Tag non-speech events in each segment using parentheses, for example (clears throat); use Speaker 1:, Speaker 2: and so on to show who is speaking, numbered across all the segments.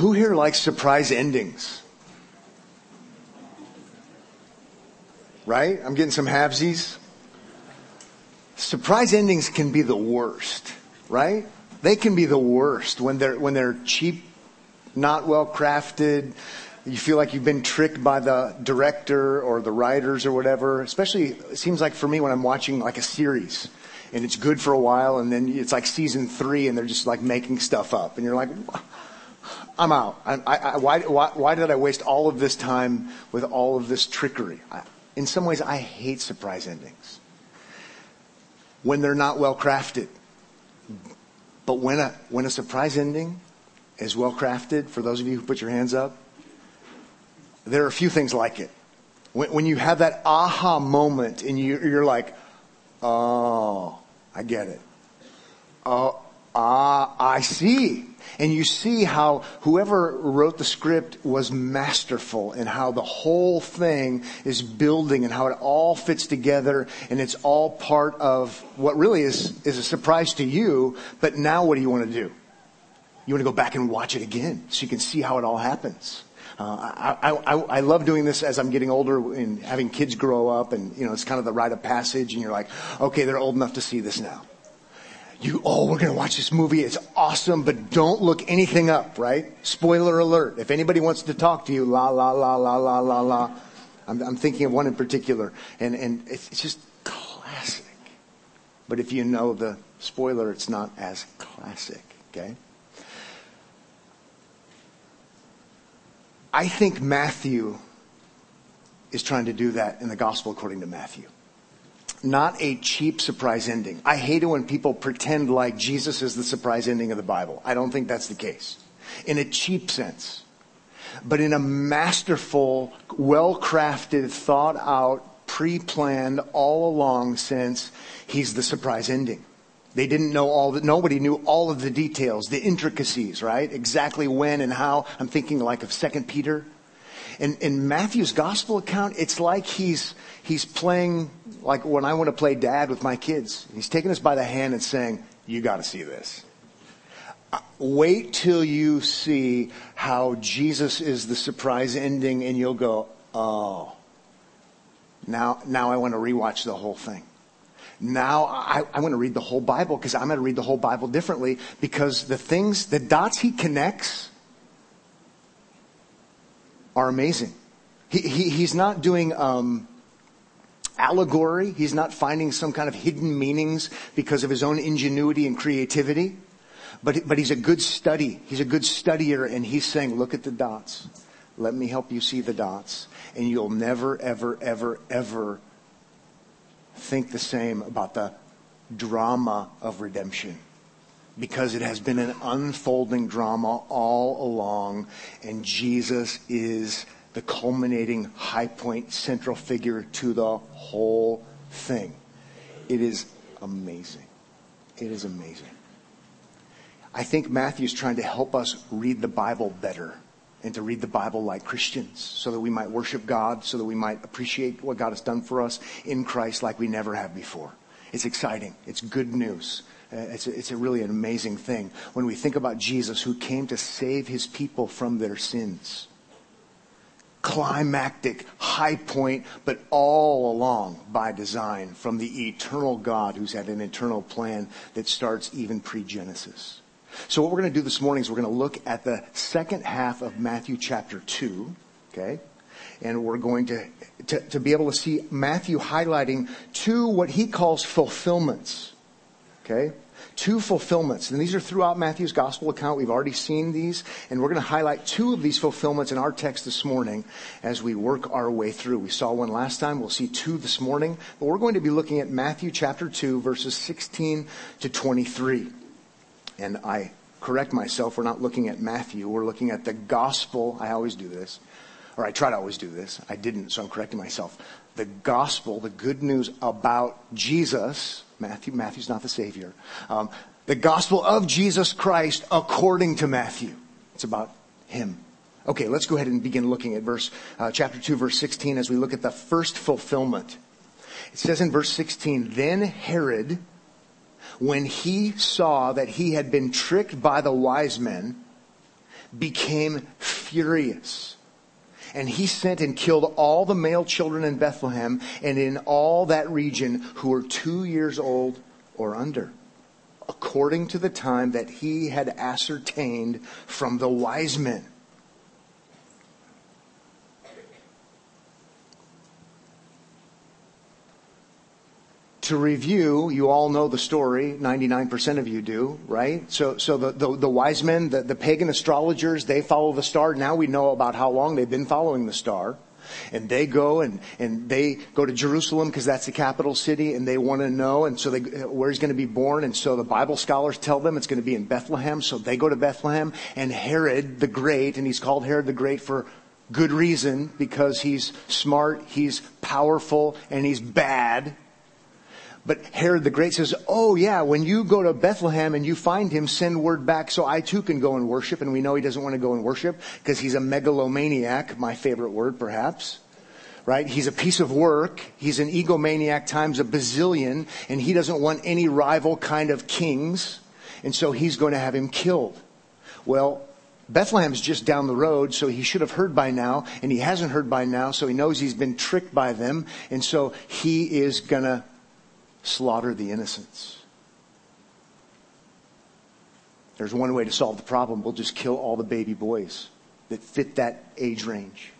Speaker 1: Who here likes surprise endings? Right? I'm getting some halvesies. Surprise endings can be the worst, right? They can be the worst when they're, when they're cheap, not well crafted. You feel like you've been tricked by the director or the writers or whatever. Especially, it seems like for me when I'm watching like a series and it's good for a while and then it's like season three and they're just like making stuff up and you're like, I'm out. I, I, why, why, why, did I waste all of this time with all of this trickery? I, in some ways, I hate surprise endings when they're not well crafted. But when a, when a surprise ending is well crafted, for those of you who put your hands up, there are a few things like it. When, when you have that aha moment and you, you're like, oh, I get it. Oh, ah, I see. And you see how whoever wrote the script was masterful and how the whole thing is building and how it all fits together and it's all part of what really is, is a surprise to you. But now what do you want to do? You want to go back and watch it again so you can see how it all happens. Uh, I, I, I, love doing this as I'm getting older and having kids grow up and, you know, it's kind of the rite of passage and you're like, okay, they're old enough to see this now you, oh, we're going to watch this movie. It's awesome, but don't look anything up, right? Spoiler alert. If anybody wants to talk to you, la, la, la, la, la, la, la. I'm, I'm thinking of one in particular, and, and it's, it's just classic. But if you know the spoiler, it's not as classic, okay? I think Matthew is trying to do that in the gospel according to Matthew not a cheap surprise ending. I hate it when people pretend like Jesus is the surprise ending of the Bible. I don't think that's the case. In a cheap sense. But in a masterful, well crafted, thought out, pre planned, all along sense, he's the surprise ending. They didn't know all that, nobody knew all of the details, the intricacies, right? Exactly when and how. I'm thinking like of Second Peter. In, in Matthew's gospel account, it's like he's, he's playing like when I want to play dad with my kids. He's taking us by the hand and saying, you got to see this. Uh, wait till you see how Jesus is the surprise ending and you'll go, oh, now, now I want to rewatch the whole thing. Now I, I want to read the whole Bible because I'm going to read the whole Bible differently because the things, the dots he connects are amazing. He, he, he's not doing, um, allegory. He's not finding some kind of hidden meanings because of his own ingenuity and creativity. But, but he's a good study. He's a good studier and he's saying, look at the dots. Let me help you see the dots. And you'll never, ever, ever, ever think the same about the drama of redemption. Because it has been an unfolding drama all along and Jesus is the culminating high point central figure to the whole thing. It is amazing. It is amazing. I think Matthew's trying to help us read the Bible better and to read the Bible like Christians so that we might worship God, so that we might appreciate what God has done for us in Christ like we never have before. It's exciting. It's good news. Uh, it's, a, it's a really an amazing thing when we think about Jesus who came to save his people from their sins climactic high point, but all along by design from the eternal God who's had an eternal plan that starts even pre-Genesis. So what we're going to do this morning is we're going to look at the second half of Matthew chapter 2, okay? And we're going to, to, to be able to see Matthew highlighting two what he calls fulfillments, okay? two fulfillments. And these are throughout Matthew's gospel account. We've already seen these. And we're going to highlight two of these fulfillments in our text this morning as we work our way through. We saw one last time. We'll see two this morning. But we're going to be looking at Matthew chapter 2, verses 16 to 23. And I correct myself. We're not looking at Matthew. We're looking at the gospel. I always do this. Or I try to always do this. I didn't, so I'm correcting myself. The gospel, the good news about Jesus, Matthew, Matthew's not the Savior. Um, the gospel of Jesus Christ according to Matthew. It's about Him. Okay, let's go ahead and begin looking at verse, uh, chapter 2, verse 16 as we look at the first fulfillment. It says in verse 16, Then Herod, when he saw that he had been tricked by the wise men, became furious. And he sent and killed all the male children in Bethlehem and in all that region who were two years old or under, according to the time that he had ascertained from the wise men. To review, you all know the story. 99% of you do, right? So, so the, the, the wise men, the, the pagan astrologers, they follow the star. Now we know about how long they've been following the star. And they go and, and they go to Jerusalem because that's the capital city and they want to know. And so they, where he's going to be born. And so the Bible scholars tell them it's going to be in Bethlehem. So they go to Bethlehem and Herod the Great, and he's called Herod the Great for good reason because he's smart, he's powerful, and he's bad. But Herod the Great says, Oh yeah, when you go to Bethlehem and you find him, send word back so I too can go and worship. And we know he doesn't want to go and worship because he's a megalomaniac, my favorite word perhaps. Right? He's a piece of work. He's an egomaniac times a bazillion and he doesn't want any rival kind of kings. And so he's going to have him killed. Well, Bethlehem's just down the road, so he should have heard by now, and he hasn't heard by now, so he knows he's been tricked by them, and so he is gonna slaughter the innocents. There's one way to solve the problem. We'll just kill all the baby boys that fit that age range,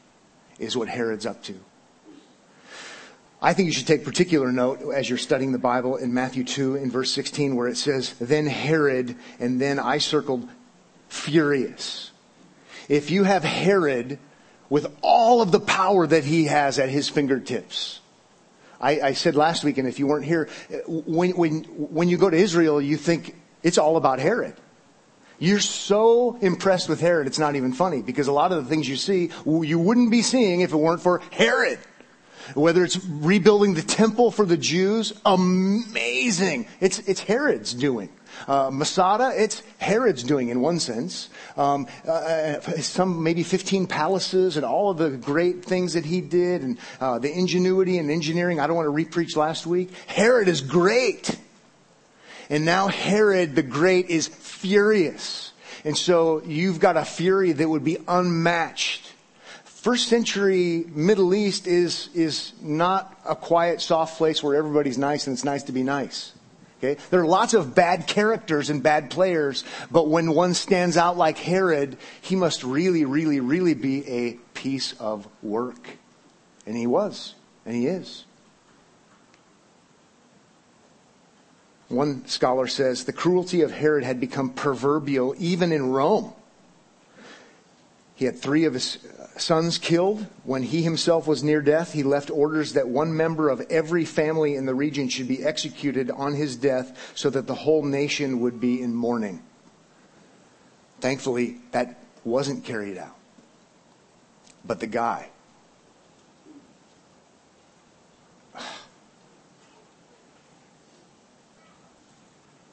Speaker 1: is what Herod's up to. I think you should take particular note as you're studying the Bible in Matthew 2 in verse 16 where it says, then Herod, and then I circled furious. If you have Herod with all of the power that he has at his fingertips, I, I said last week, and if you weren't here, when, when, when you go to Israel, you think it's all about Herod. You're so impressed with Herod, it's not even funny because a lot of the things you see, you wouldn't be seeing if it weren't for Herod. Whether it's rebuilding the temple for the Jews, amazing. It's, it's Herod's doing. Uh, Masada, it's Herod's doing in one sense. Um, uh, uh, some maybe 15 palaces and all of the great things that he did and uh, the ingenuity and engineering. I don't want to repreach last week. Herod is great. And now Herod the Great is furious. And so you've got a fury that would be unmatched. First century Middle East is, is not a quiet, soft place where everybody's nice and it's nice to be nice. Okay? There are lots of bad characters and bad players, but when one stands out like Herod, he must really, really, really be a piece of work. And he was, and he is. One scholar says the cruelty of Herod had become proverbial even in Rome. He had three of his sons killed. When he himself was near death, he left orders that one member of every family in the region should be executed on his death so that the whole nation would be in mourning. Thankfully, that wasn't carried out. But the guy, (sighs)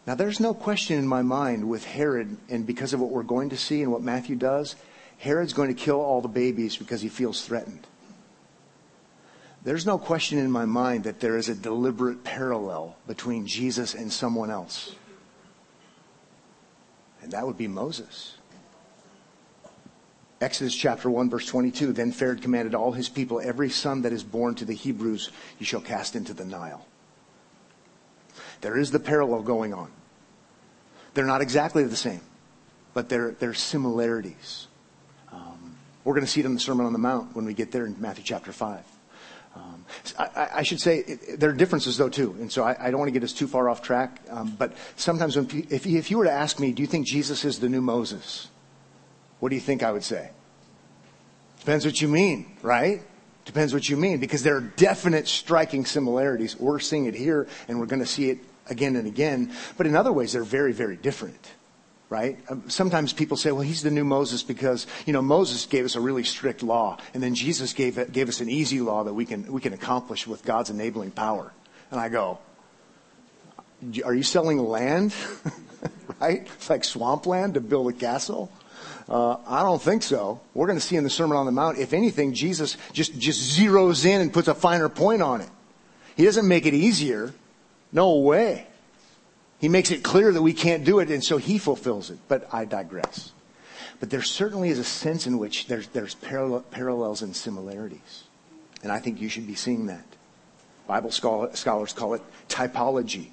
Speaker 1: Now, there's no question in my mind with Herod, and because of what we're going to see and what Matthew does, Herod's going to kill all the babies because he feels threatened. There's no question in my mind that there is a deliberate parallel between Jesus and someone else. And that would be Moses. Exodus chapter 1 verse 22, then Pharaoh commanded all his people, every son that is born to the Hebrews you shall cast into the Nile. There is the parallel going on. They're not exactly the same, but there, there are similarities. We're going to see it in the Sermon on the Mount when we get there in Matthew chapter 5. Um, I, I, should say it, there are differences though too, and so I, I, don't want to get us too far off track. Um, but sometimes, when if, if you were to ask me, do you think Jesus is the new Moses? What do you think I would say? Depends what you mean, right? Depends what you mean, because there are definite striking similarities. We're seeing it here, and we're going to see it again and again. But in other ways, they're very, very different right? Um, sometimes people say, well, he's the new Moses because, you know, Moses gave us a really strict law, and then Jesus gave, it, gave us an easy law that we can, we can accomplish with God's enabling power. And I go, are you selling land? (laughs) right? It's like swampland to build a castle? Uh, I don't think so. We're going to see in the Sermon on the Mount, if anything, Jesus just, just zeroes in and puts a finer point on it. He doesn't make it easier. No way. He makes it clear that we can't do it, and so he fulfills it. But I digress. But there certainly is a sense in which there's, there's parallel, parallels and similarities. And I think you should be seeing that. Bible scholars call it typology.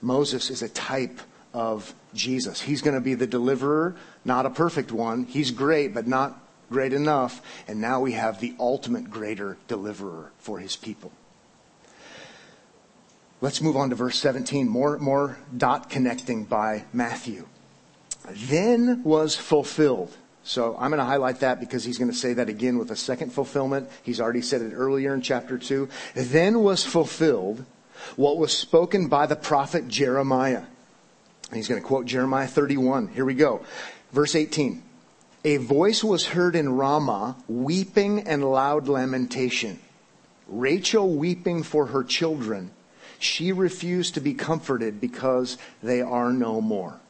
Speaker 1: Moses is a type of Jesus. He's going to be the deliverer, not a perfect one. He's great, but not great enough. And now we have the ultimate greater deliverer for his people. Let's move on to verse 17. More, more dot connecting by Matthew. Then was fulfilled. So I'm going to highlight that because he's going to say that again with a second fulfillment. He's already said it earlier in chapter 2. Then was fulfilled what was spoken by the prophet Jeremiah. And he's going to quote Jeremiah 31. Here we go. Verse 18. A voice was heard in Ramah, weeping and loud lamentation. Rachel weeping for her children she refused to be comforted because they are no more.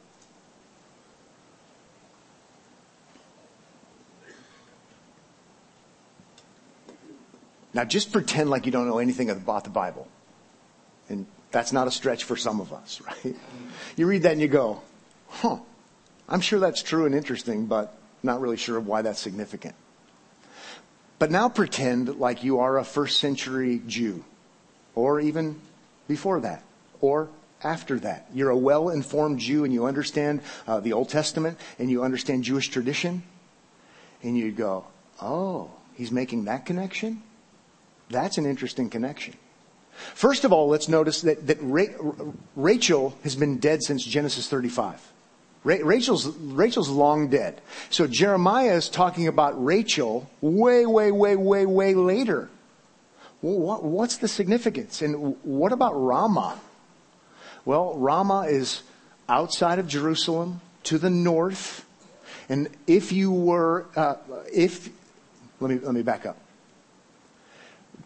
Speaker 1: Now, just pretend like you don't know anything about the Bible. And that's not a stretch for some of us, (laughs) right? You read that and you go, huh, I'm sure that's true and interesting, but not really sure why that's significant. But now pretend like you are a first century Jew, or even before that or after that. You're a well informed Jew and you understand uh, the Old Testament and you understand Jewish tradition. And you go, oh, he's making that connection? That's an interesting connection. First of all, let's notice that, that Ra- Rachel has been dead since Genesis 35. Ra- Rachel's, Rachel's long dead. So Jeremiah is talking about Rachel way, way, way, way, way later what, what's the significance? And what about Ramah? Well, Ramah is outside of Jerusalem to the north. And if you were, uh, if, let me, let me back up.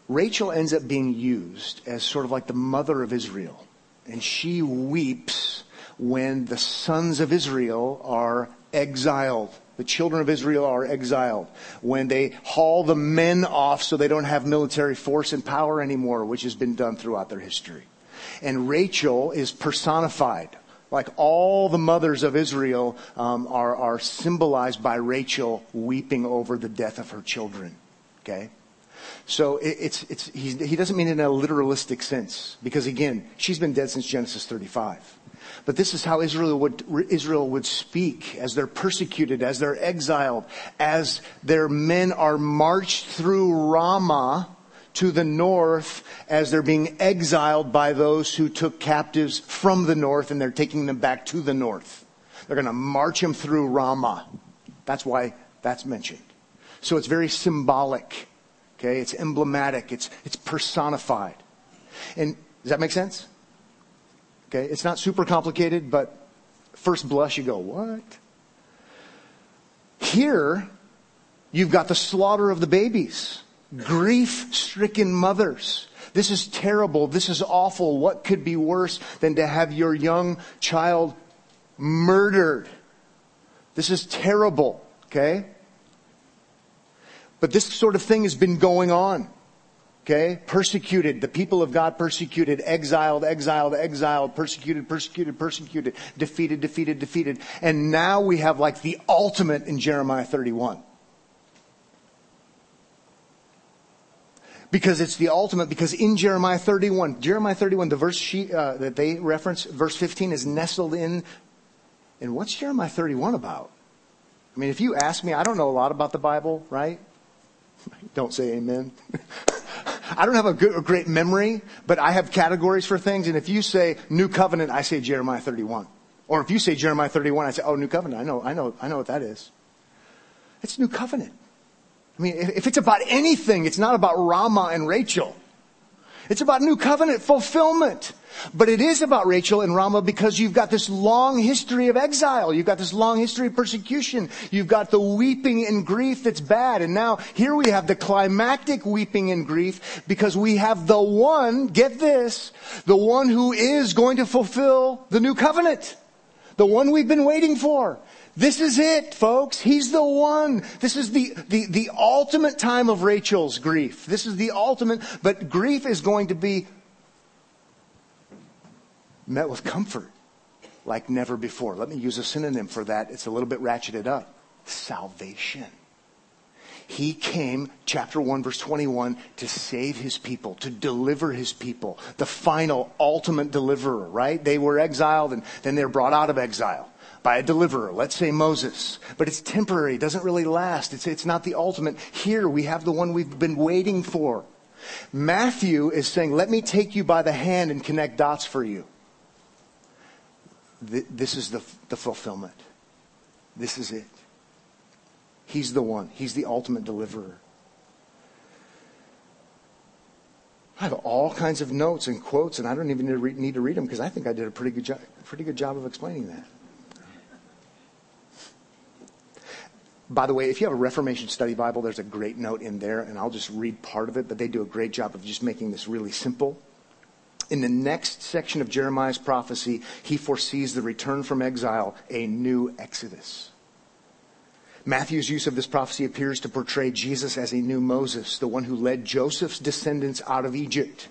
Speaker 1: Rachel ends up being used as sort of like the mother of Israel. And she weeps when the sons of Israel are exiled the children of Israel are exiled. When they haul the men off so they don't have military force and power anymore, which has been done throughout their history. And Rachel is personified. Like all the mothers of Israel um, are, are symbolized by Rachel weeping over the death of her children. Okay? So it, it's, it's, he doesn't mean it in a literalistic sense. Because again, she's been dead since Genesis 35. But this is how Israel would, Israel would speak as they're persecuted, as they're exiled, as their men are marched through Ramah to the north as they're being exiled by those who took captives from the north and they're taking them back to the north. They're going to march them through Ramah. That's why that's mentioned. So it's very symbolic. Okay. It's emblematic. It's, it's personified. And does that make sense? Okay, it's not super complicated, but first blush you go, what? Here, you've got the slaughter of the babies, grief stricken mothers. This is terrible. This is awful. What could be worse than to have your young child murdered? This is terrible, okay? But this sort of thing has been going on. Okay? Persecuted. The people of God persecuted, exiled, exiled, exiled, persecuted, persecuted, persecuted, defeated, defeated, defeated. And now we have like the ultimate in Jeremiah 31. Because it's the ultimate, because in Jeremiah 31, Jeremiah 31, the verse she, uh, that they reference, verse 15 is nestled in, and what's Jeremiah 31 about? I mean, if you ask me, I don't know a lot about the Bible, right? (laughs) Don't say amen. (laughs) I don't have a, good, a great memory, but I have categories for things. And if you say New Covenant, I say Jeremiah 31. Or if you say Jeremiah 31, I say, oh, New Covenant. I know, I know, I know what that is. It's New Covenant. I mean, if it's about anything, it's not about Ramah and Rachel. It's about New Covenant fulfillment. But it is about Rachel and Ramah because you've got this long history of exile. You've got this long history of persecution. You've got the weeping and grief that's bad. And now here we have the climactic weeping and grief because we have the one, get this, the one who is going to fulfill the new covenant. The one we've been waiting for. This is it, folks. He's the one. This is the, the, the ultimate time of Rachel's grief. This is the ultimate, but grief is going to be met with comfort like never before. Let me use a synonym for that. It's a little bit ratcheted up. salvation. He came, chapter 1, verse 21, to save his people, to deliver his people. The final, ultimate deliverer, right? They were exiled and then they're brought out of exile by a deliverer, let's say Moses. But it's temporary, it doesn't really last. It's, it's not the ultimate. Here we have the one we've been waiting for. Matthew is saying, let me take you by the hand and connect dots for you. This is the, the fulfillment. This is it. He's the one. He's the ultimate deliverer. I have all kinds of notes and quotes, and I don't even need to read, need to read them because I think I did a pretty good, job, pretty good job of explaining that. By the way, if you have a Reformation Study Bible, there's a great note in there, and I'll just read part of it, but they do a great job of just making this really simple. In the next section of Jeremiah's prophecy, he foresees the return from exile, a new exodus. Matthew's use of this prophecy appears to portray Jesus as a new Moses, the one who led Joseph's descendants out of Egypt,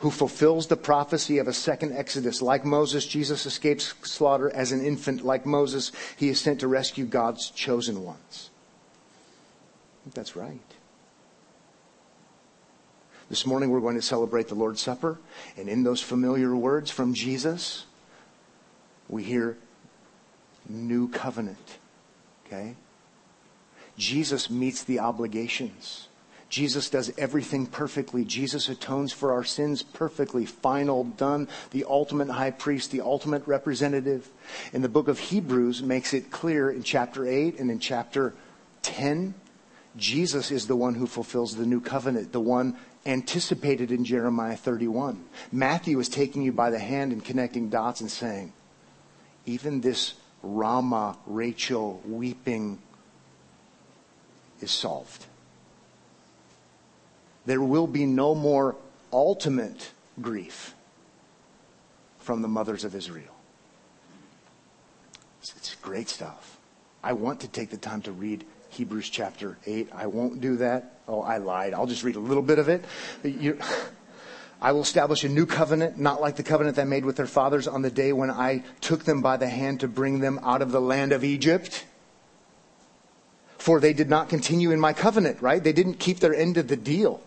Speaker 1: who fulfills the prophecy of a second exodus. Like Moses, Jesus escapes slaughter as an infant. Like Moses, he is sent to rescue God's chosen ones. that's right. This morning we're going to celebrate the Lord's Supper, and in those familiar words from Jesus, we hear new covenant. Okay? Jesus meets the obligations. Jesus does everything perfectly. Jesus atones for our sins perfectly. Final, done. The ultimate high priest, the ultimate representative. In the book of Hebrews makes it clear in chapter 8 and in chapter 10, Jesus is the one who fulfills the new covenant, the one anticipated in Jeremiah 31. Matthew is taking you by the hand and connecting dots and saying, even this Ramah, Rachel, weeping is solved. There will be no more ultimate grief from the mothers of Israel. It's great stuff. I want to take the time to read Hebrews chapter 8. I won't do that. Oh, I lied. I'll just read a little bit of it. You, (laughs) I will establish a new covenant, not like the covenant that I made with their fathers on the day when I took them by the hand to bring them out of the land of Egypt for they did not continue in my covenant, right? They didn't keep their end of the deal.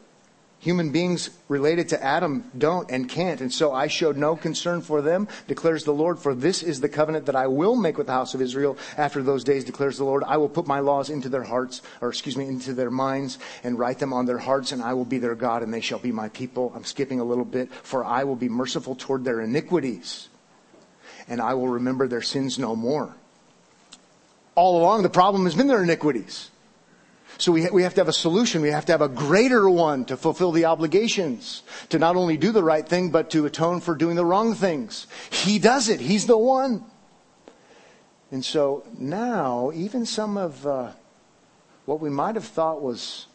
Speaker 1: Human beings related to Adam don't and can't. And so I showed no concern for them, declares the Lord. For this is the covenant that I will make with the house of Israel after those days, declares the Lord. I will put my laws into their hearts, or excuse me, into their minds and write them on their hearts, and I will be their God, and they shall be my people. I'm skipping a little bit. For I will be merciful toward their iniquities, and I will remember their sins no more all along the problem has been their iniquities. So we, we have to have a solution. We have to have a greater one to fulfill the obligations, to not only do the right thing, but to atone for doing the wrong things. He does it. He's the one. And so now, even some of uh, what we might have thought was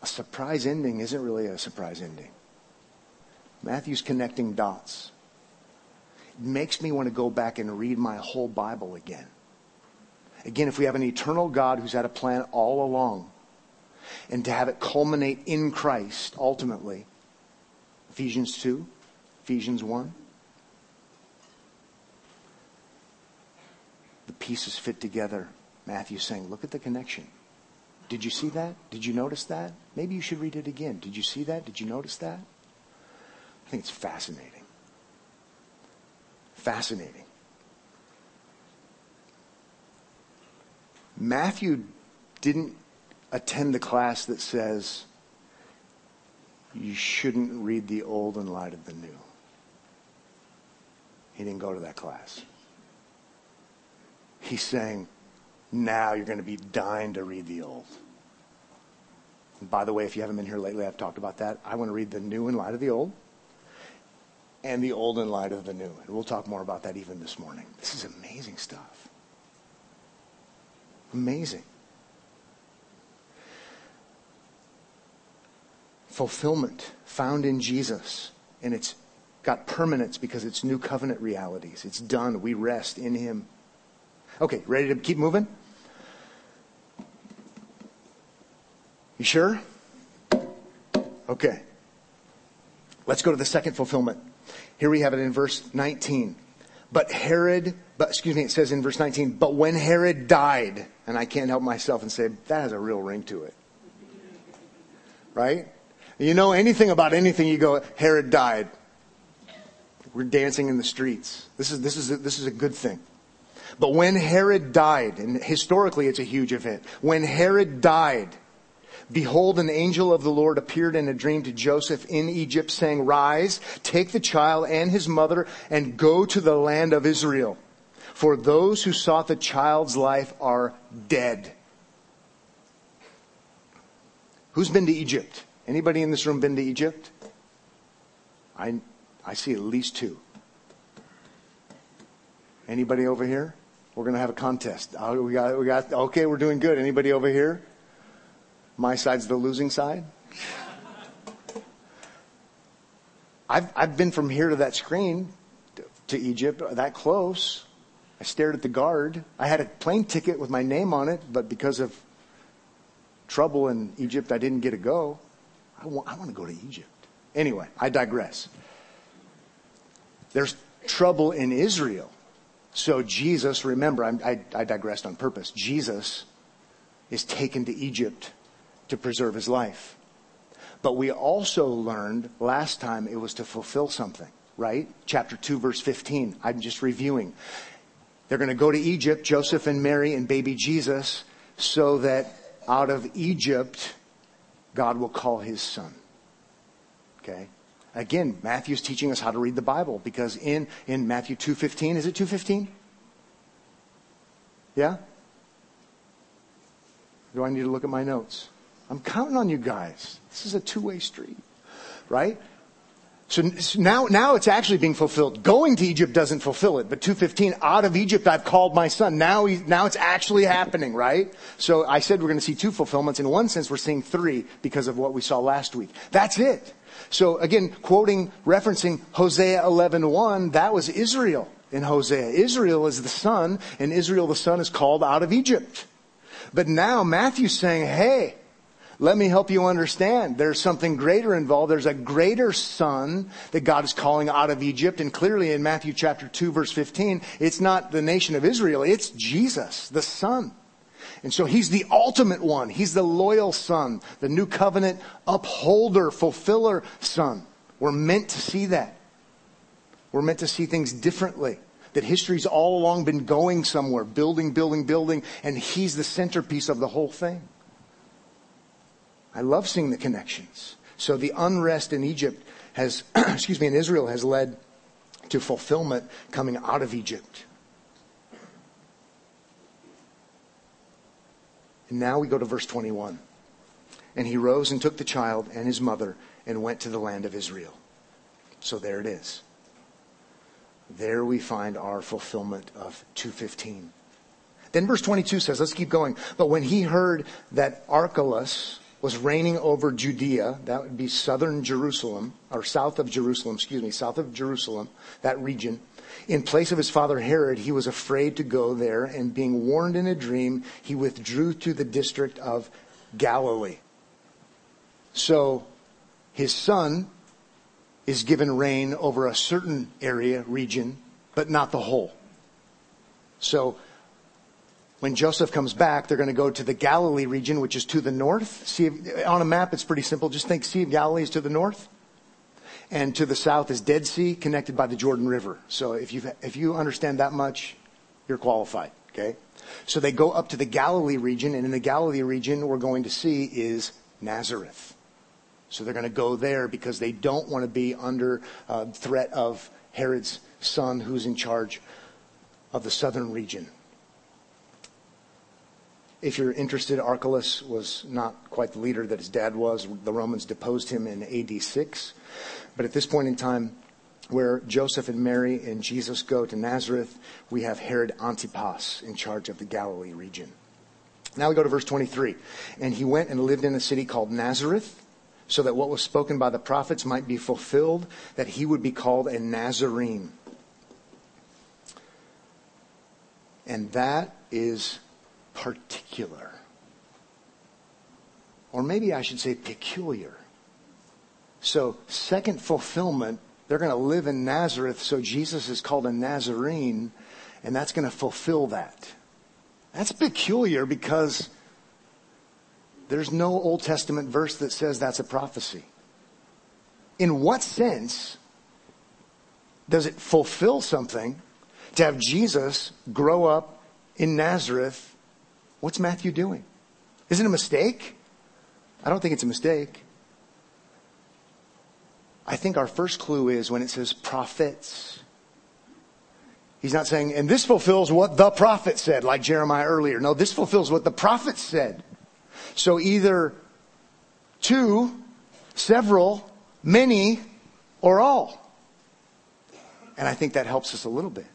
Speaker 1: a surprise ending isn't really a surprise ending. Matthew's connecting dots. It makes me want to go back and read my whole Bible again. Again, if we have an eternal God who's had a plan all along, and to have it culminate in Christ ultimately, Ephesians 2, Ephesians 1, the pieces fit together. Matthew's saying, look at the connection. Did you see that? Did you notice that? Maybe you should read it again. Did you see that? Did you notice that? I think it's fascinating. Fascinating. Matthew didn't attend the class that says you shouldn't read the old in light of the new. He didn't go to that class. He's saying, now you're going to be dying to read the old. And by the way, if you haven't been here lately, I've talked about that. I want to read the new in light of the old and the old in light of the new. And we'll talk more about that even this morning. This is amazing stuff. Amazing. Fulfillment found in Jesus, and it's got permanence because it's new covenant realities. It's done. We rest in Him. Okay, ready to keep moving? You sure? Okay. Let's go to the second fulfillment. Here we have it in verse 19. But Herod, but excuse me, it says in verse 19, but when Herod died, and I can't help myself and say, that has a real ring to it. Right? You know anything about anything, you go, Herod died. We're dancing in the streets. This is, this is, a, this is a good thing. But when Herod died, and historically it's a huge event, when Herod died, Behold, an angel of the Lord appeared in a dream to Joseph in Egypt saying, rise, take the child and his mother and go to the land of Israel. For those who sought the child's life are dead. Who's been to Egypt? Anybody in this room been to Egypt? I, I see at least two. Anybody over here? We're going to have a contest. Oh, we got, we got, okay, we're doing good. Anybody over here? My side's the losing side. I've, I've been from here to that screen to, Egypt, uh, that close. I stared at the guard. I had a plane ticket with my name on it, but because of trouble in Egypt, I didn't get to go. I want, I want to go to Egypt. Anyway, I digress. There's trouble in Israel. So Jesus, remember, I, I, digressed on purpose. Jesus is taken to Egypt to preserve his life. But we also learned last time it was to fulfill something, right? Chapter 2, verse 15. I'm just reviewing. They're going to go to Egypt, Joseph and Mary and baby Jesus, so that out of Egypt, God will call his son. Okay? Again, Matthew's teaching us how to read the Bible because in, in Matthew 2.15, is it 2.15? Yeah? Do I need to look at my notes? I'm counting on you guys. This is a two-way street, right? So, now, now it's actually being fulfilled. Going to Egypt doesn't fulfill it, but 215, out of Egypt I've called my son. Now he, now it's actually happening, right? So I said we're going to see two fulfillments. In one sense, we're seeing three because of what we saw last week. That's it. So again, quoting, referencing Hosea 11:1, that was Israel in Hosea. Israel is the son, and Israel the son is called out of Egypt. But now Matthew's saying, hey, let me help you understand. There's something greater involved. There's a greater son that God is calling out of Egypt. And clearly in Matthew chapter 2 verse 15, it's not the nation of Israel. It's Jesus, the son. And so he's the ultimate one. He's the loyal son, the new covenant upholder, fulfiller son. We're meant to see that. We're meant to see things differently. That history's all along been going somewhere, building, building, building, and he's the centerpiece of the whole thing. I love seeing the connections. So the unrest in Egypt has, (clears throat) excuse me, in Israel has led to fulfillment coming out of Egypt. And now we go to verse 21. And he rose and took the child and his mother and went to the land of Israel. So there it is. There we find our fulfillment of 215. Then verse 22 says, let's keep going. But when he heard that Archelaus was reigning over Judea, that would be southern Jerusalem, or south of Jerusalem, excuse me, south of Jerusalem, that region, in place of his father Herod, he was afraid to go there, and being warned in a dream, he withdrew to the district of Galilee. So, his son is given reign over a certain area, region, but not the whole. So, when Joseph comes back, they're going to go to the Galilee region, which is to the north. See, on a map, it's pretty simple. Just think Sea of Galilee is to the north. And to the south is Dead Sea, connected by the Jordan River. So if you if you understand that much, you're qualified. Okay. So they go up to the Galilee region, and in the Galilee region, we're going to see is Nazareth. So they're going to go there because they don't want to be under uh, threat of Herod's son, who's in charge of the southern region. If you're interested, Archelaus was not quite the leader that his dad was. The Romans deposed him in AD 6. But at this point in time, where Joseph and Mary and Jesus go to Nazareth, we have Herod Antipas in charge of the Galilee region. Now we go to verse 23. And he went and lived in a city called Nazareth, so that what was spoken by the prophets might be fulfilled, that he would be called a Nazarene. And that is particular. Or maybe I should say peculiar. So, second fulfillment They're going to live in Nazareth, so Jesus is called a Nazarene, and that's going to fulfill that. That's peculiar because there's no Old Testament verse that says that's a prophecy. In what sense does it fulfill something to have Jesus grow up in Nazareth? What's Matthew doing? Is it a mistake? I don't think it's a mistake. I think our first clue is when it says prophets. He's not saying, and this fulfills what the prophet said, like Jeremiah earlier. No, this fulfills what the prophet said. So either two, several, many, or all. And I think that helps us a little bit.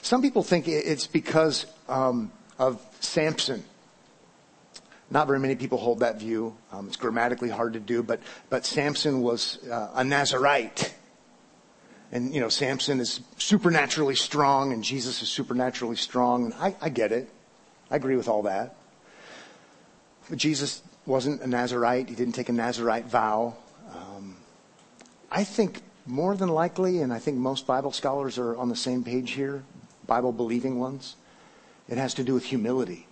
Speaker 1: Some people think it's because um, of Samson. Not very many people hold that view. Um, it's grammatically hard to do, but but Samson was uh, a Nazarite, and you know Samson is supernaturally strong, and Jesus is supernaturally strong. I, I get it. I agree with all that. But Jesus wasn't a Nazarite. He didn't take a Nazarite vow. Um, I think more than likely, and I think most Bible scholars are on the same page here, Bible believing ones, it has to do with humility.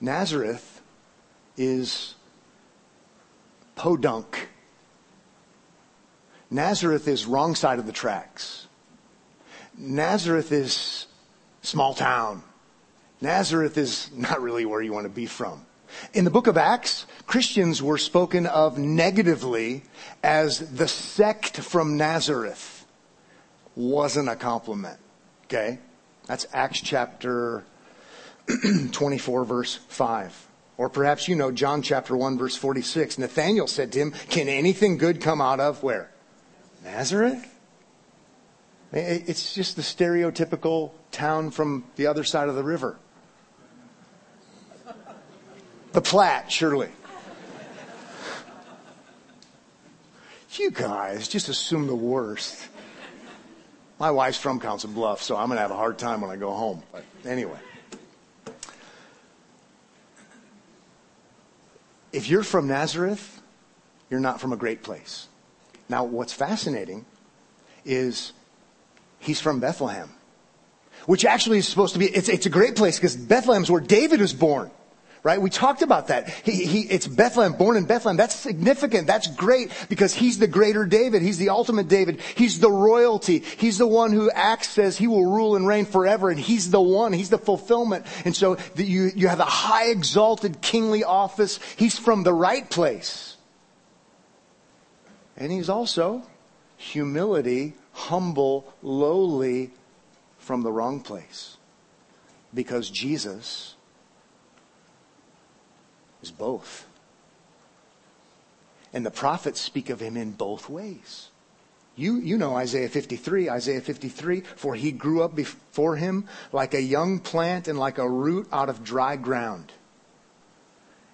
Speaker 1: Nazareth is podunk. Nazareth is wrong side of the tracks. Nazareth is small town. Nazareth is not really where you want to be from. In the book of Acts, Christians were spoken of negatively as the sect from Nazareth. Wasn't a compliment. Okay? That's Acts chapter (clears throat) 24 verse 5. Or perhaps you know John chapter 1 verse 46. Nathanael said to him, can anything good come out of where? Nazareth? It's just the stereotypical town from the other side of the river. The Platte, surely. You guys just assume the worst. My wife's from Council Bluff, so I'm going to have a hard time when I go home. But anyway. If you're from Nazareth, you're not from a great place. Now, what's fascinating is he's from Bethlehem, which actually is supposed to be, it's, it's a great place because Bethlehem's where David was born right? We talked about that. He, he, it's Bethlehem, born in Bethlehem. That's significant. That's great because he's the greater David. He's the ultimate David. He's the royalty. He's the one who acts says he will rule and reign forever. And he's the one. He's the fulfillment. And so the, you, you have a high exalted kingly office. He's from the right place. And he's also humility, humble, lowly from the wrong place. Because Jesus is both. And the prophets speak of him in both ways. You, you know Isaiah 53, Isaiah 53, for he grew up before him like a young plant and like a root out of dry ground.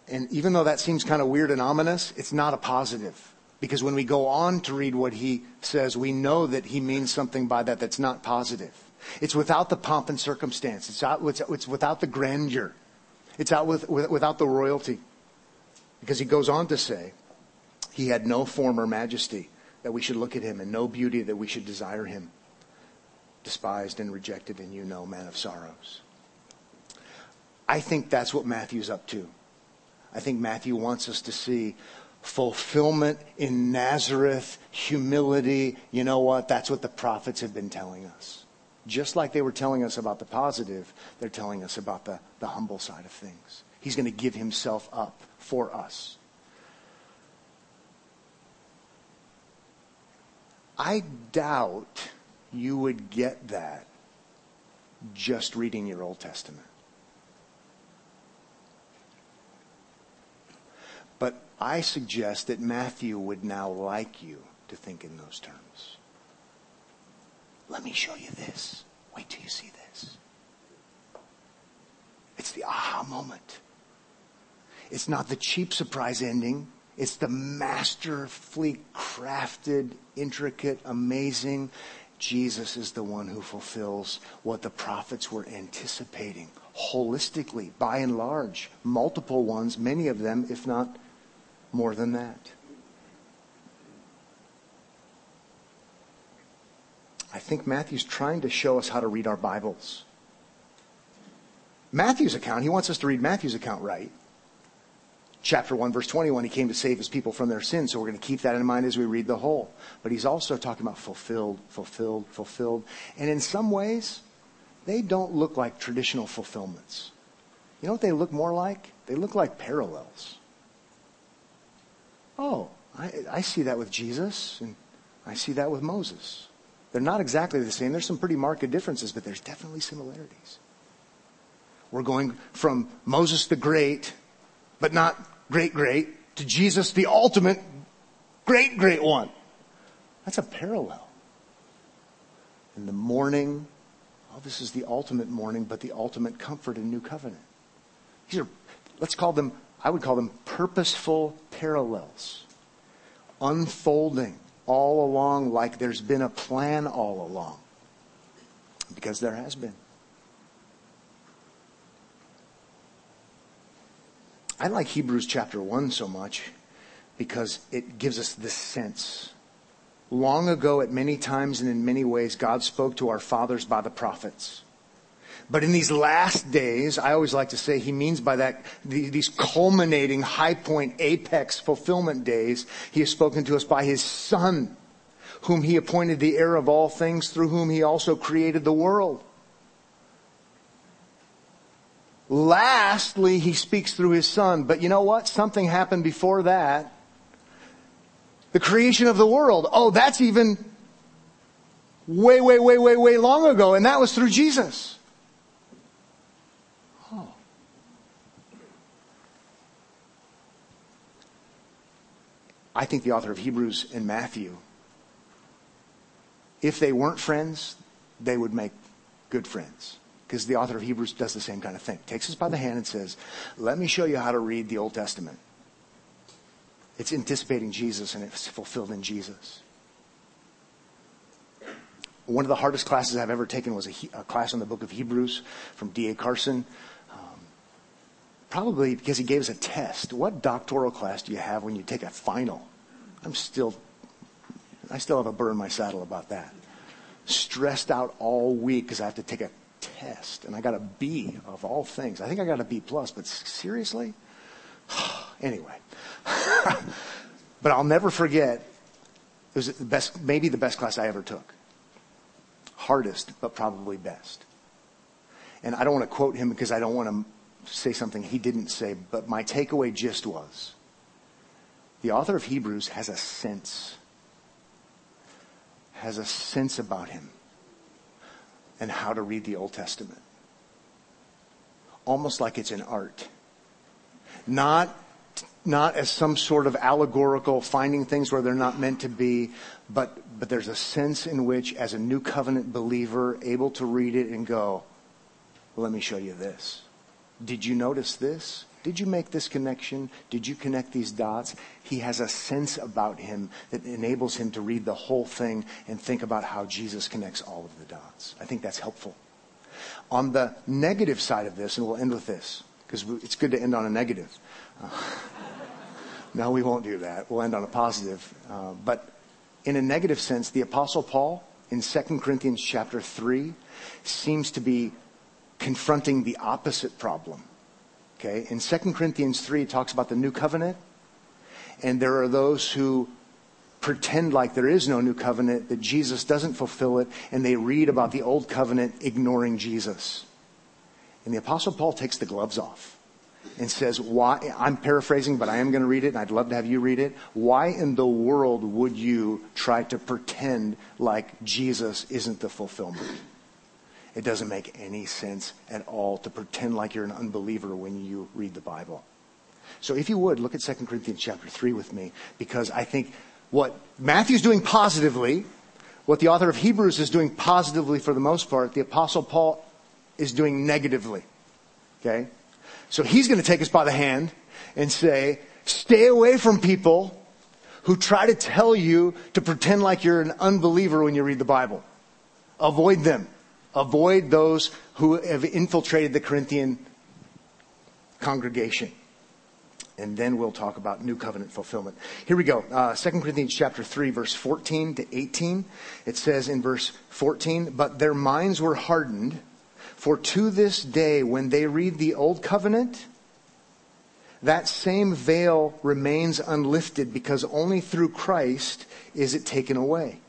Speaker 1: And even though that seems kind of weird and ominous, it's not a positive. Because when we go on to read what he says, we know that he means something by that that's not positive. It's without the pomp and circumstance. It's, out, it's, it's without the grandeur. It's out with, with, without the royalty. Because he goes on to say, he had no form or majesty that we should look at him and no beauty that we should desire him. Despised and rejected and you know, man of sorrows. I think that's what Matthew's up to. I think Matthew wants us to see fulfillment in Nazareth, humility. You know what? That's what the prophets have been telling us. Just like they were telling us about the positive, they're telling us about the, the humble side of things. He's going to give himself up for us. I doubt you would get that just reading your Old Testament. But I suggest that Matthew would now like you to think in those terms. Let me show you this. Wait till you see this. It's the aha moment. It's not the cheap surprise ending. It's the masterfully crafted, intricate, amazing. Jesus is the one who fulfills what the prophets were anticipating holistically, by and large, multiple ones, many of them, if not more than that. Think Matthew's trying to show us how to read our Bibles. Matthew's account, he wants us to read Matthew's account right. Chapter 1, verse 21, he came to save his people from their sins, so we're going to keep that in mind as we read the whole. But he's also talking about fulfilled, fulfilled, fulfilled. And in some ways, they don't look like traditional fulfillments. You know what they look more like? They look like parallels. Oh, I, I see that with Jesus, and I see that with Moses. They're not exactly the same. There's some pretty marked differences, but there's definitely similarities. We're going from Moses the Great, but not great great, to Jesus the ultimate great great one. That's a parallel. In the mourning, oh, this is the ultimate mourning, but the ultimate comfort in new covenant. These are, let's call them, I would call them purposeful parallels. Unfolding all along like there's been a plan all along. Because there has been. I like Hebrews chapter 1 so much because it gives us this sense. Long ago, at many times and in many ways, God spoke to our fathers by the prophets. But in these last days, I always like to say he means by that these culminating high point apex fulfillment days, he has spoken to us by his son, whom he appointed the heir of all things, through whom he also created the world. Lastly, he speaks through his son. But you know what? Something happened before that. The creation of the world. Oh, that's even way, way, way, way, way long ago. And that was through Jesus. I think the author of Hebrews and Matthew, if they weren't friends, they would make good friends because the author of Hebrews does the same kind of thing. Takes us by the hand and says, let me show you how to read the Old Testament. It's anticipating Jesus and it's fulfilled in Jesus. One of the hardest classes I've ever taken was a, a class on the book of Hebrews from D.A. Carson. Probably because he gave us a test. What doctoral class do you have when you take a final? I'm still, I still have a burr in my saddle about that. Stressed out all week because I have to take a test and I got a B of all things. I think I got a B plus, but seriously? (sighs) anyway. (laughs) but I'll never forget, it was the best, maybe the best class I ever took. Hardest, but probably best. And I don't want to quote him because I don't want to say something he didn't say, but my takeaway gist was the author of Hebrews has a sense, has a sense about him and how to read the Old Testament. Almost like it's an art. Not, not as some sort of allegorical finding things where they're not meant to be, but, but there's a sense in which, as a new covenant believer, able to read it and go, let me show you this. Did you notice this? Did you make this connection? Did you connect these dots? He has a sense about him that enables him to read the whole thing and think about how Jesus connects all of the dots. I think that's helpful. On the negative side of this, and we'll end with this, because it's good to end on a negative. Uh, (laughs) no, we won't do that. We'll end on a positive. Uh, but in a negative sense, the Apostle Paul in 2 Corinthians chapter 3 seems to be confronting the opposite problem Okay, in 2 Corinthians 3, it talks about the new covenant, and there are those who pretend like there is no new covenant, that Jesus doesn't fulfill it, and they read about the old covenant ignoring Jesus. And the Apostle Paul takes the gloves off and says, Why? I'm paraphrasing, but I am going to read it, and I'd love to have you read it. Why in the world would you try to pretend like Jesus isn't the fulfillment? It doesn't make any sense at all to pretend like you're an unbeliever when you read the Bible. So if you would, look at 2 Corinthians chapter 3 with me, because I think what Matthew's doing positively, what the author of Hebrews is doing positively for the most part, the apostle Paul is doing negatively. Okay? So he's going to take us by the hand and say, stay away from people who try to tell you to pretend like you're an unbeliever when you read the Bible. Avoid them. Avoid those who have infiltrated the Corinthian congregation. and then we'll talk about new covenant fulfillment. Here we go. Uh, 2 Corinthians chapter 3, verse 14 to 18. It says in verse 14, But their minds were hardened, for to this day, when they read the old covenant, that same veil remains unlifted because only through Christ is it taken away.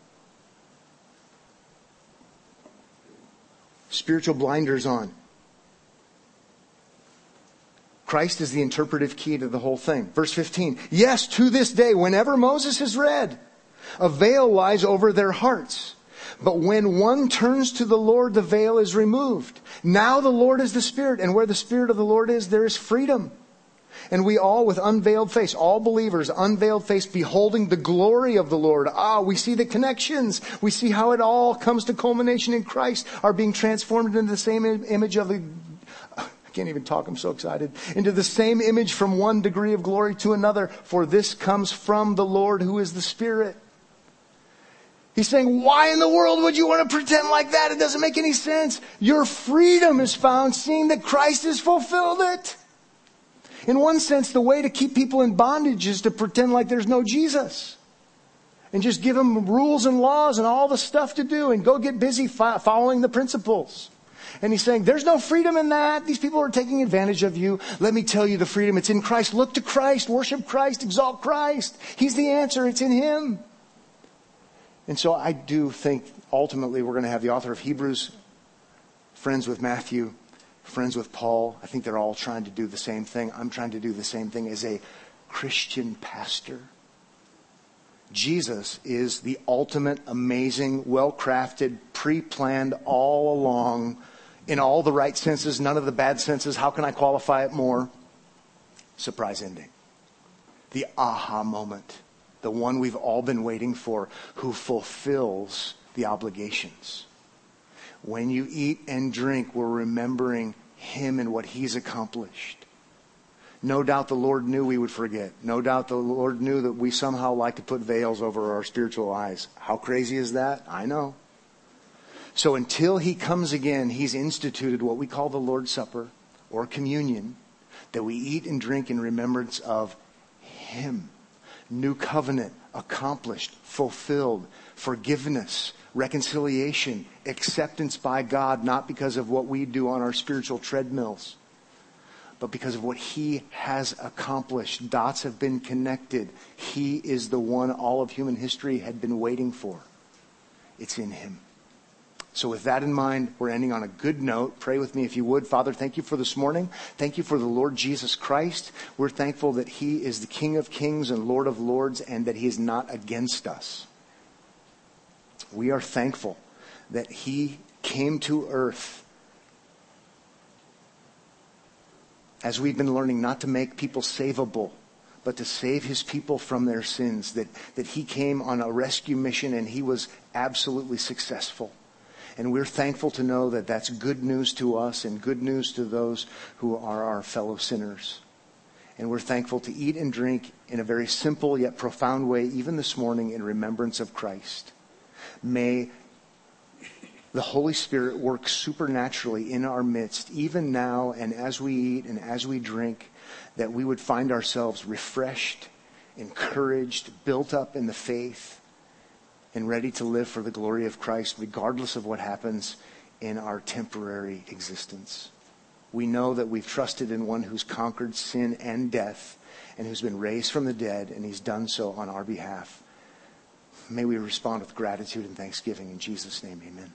Speaker 1: Spiritual blinders on. Christ is the interpretive key to the whole thing. Verse 15. Yes, to this day, whenever Moses is read, a veil lies over their hearts. But when one turns to the Lord, the veil is removed. Now the Lord is the Spirit, and where the Spirit of the Lord is, there is freedom. And we all with unveiled face, all believers, unveiled face, beholding the glory of the Lord. Ah, we see the connections. We see how it all comes to culmination in Christ, are being transformed into the same image of the I can't even talk. I'm so excited. Into the same image from one degree of glory to another, for this comes from the Lord who is the Spirit. He's saying, why in the world would you want to pretend like that? It doesn't make any sense. Your freedom is found seeing that Christ has fulfilled it. In one sense, the way to keep people in bondage is to pretend like there's no Jesus. And just give them rules and laws and all the stuff to do and go get busy following the principles. And he's saying, there's no freedom in that. These people are taking advantage of you. Let me tell you the freedom. It's in Christ. Look to Christ. Worship Christ. Exalt Christ. He's the answer. It's in Him. And so I do think ultimately we're going to have the author of Hebrews friends with Matthew, friends with Paul. I think they're all trying to do the same thing. I'm trying to do the same thing as a Christian pastor. Jesus is the ultimate, amazing, well crafted, pre planned, all along in all the right senses, none of the bad senses. How can I qualify it more? Surprise ending. The aha moment. The one we've all been waiting for, who fulfills the obligations. When you eat and drink, we're remembering Him and what He's accomplished. No doubt the Lord knew we would forget. No doubt the Lord knew that we somehow like to put veils over our spiritual eyes. How crazy is that? I know. So until he comes again, he's instituted what we call the Lord's Supper or communion that we eat and drink in remembrance of him. New covenant accomplished, fulfilled, forgiveness, reconciliation, acceptance by God, not because of what we do on our spiritual treadmills, but because of what He has accomplished. Dots have been connected. He is the one all of human history had been waiting for. It's in Him. So, with that in mind, we're ending on a good note. Pray with me if you would. Father, thank you for this morning. Thank you for the Lord Jesus Christ. We're thankful that He is the King of kings and Lord of lords and that He is not against us. We are thankful that He came to earth as we've been learning not to make people savable but to save his people from their sins, that, that he came on a rescue mission and he was absolutely successful. And we're thankful to know that that's good news to us and good news to those who are our fellow sinners. And we're thankful to eat and drink in a very simple yet profound way, even this morning, in remembrance of Christ. May the Holy Spirit work supernaturally in our midst, even now and as we eat and as we drink, that we would find ourselves refreshed, encouraged, built up in the faith, and ready to live for the glory of Christ, regardless of what happens in our temporary existence. We know that we've trusted in one who's conquered sin and death and who's been raised from the dead, and he's done so on our behalf. May we respond with gratitude and thanksgiving. In Jesus' name, amen.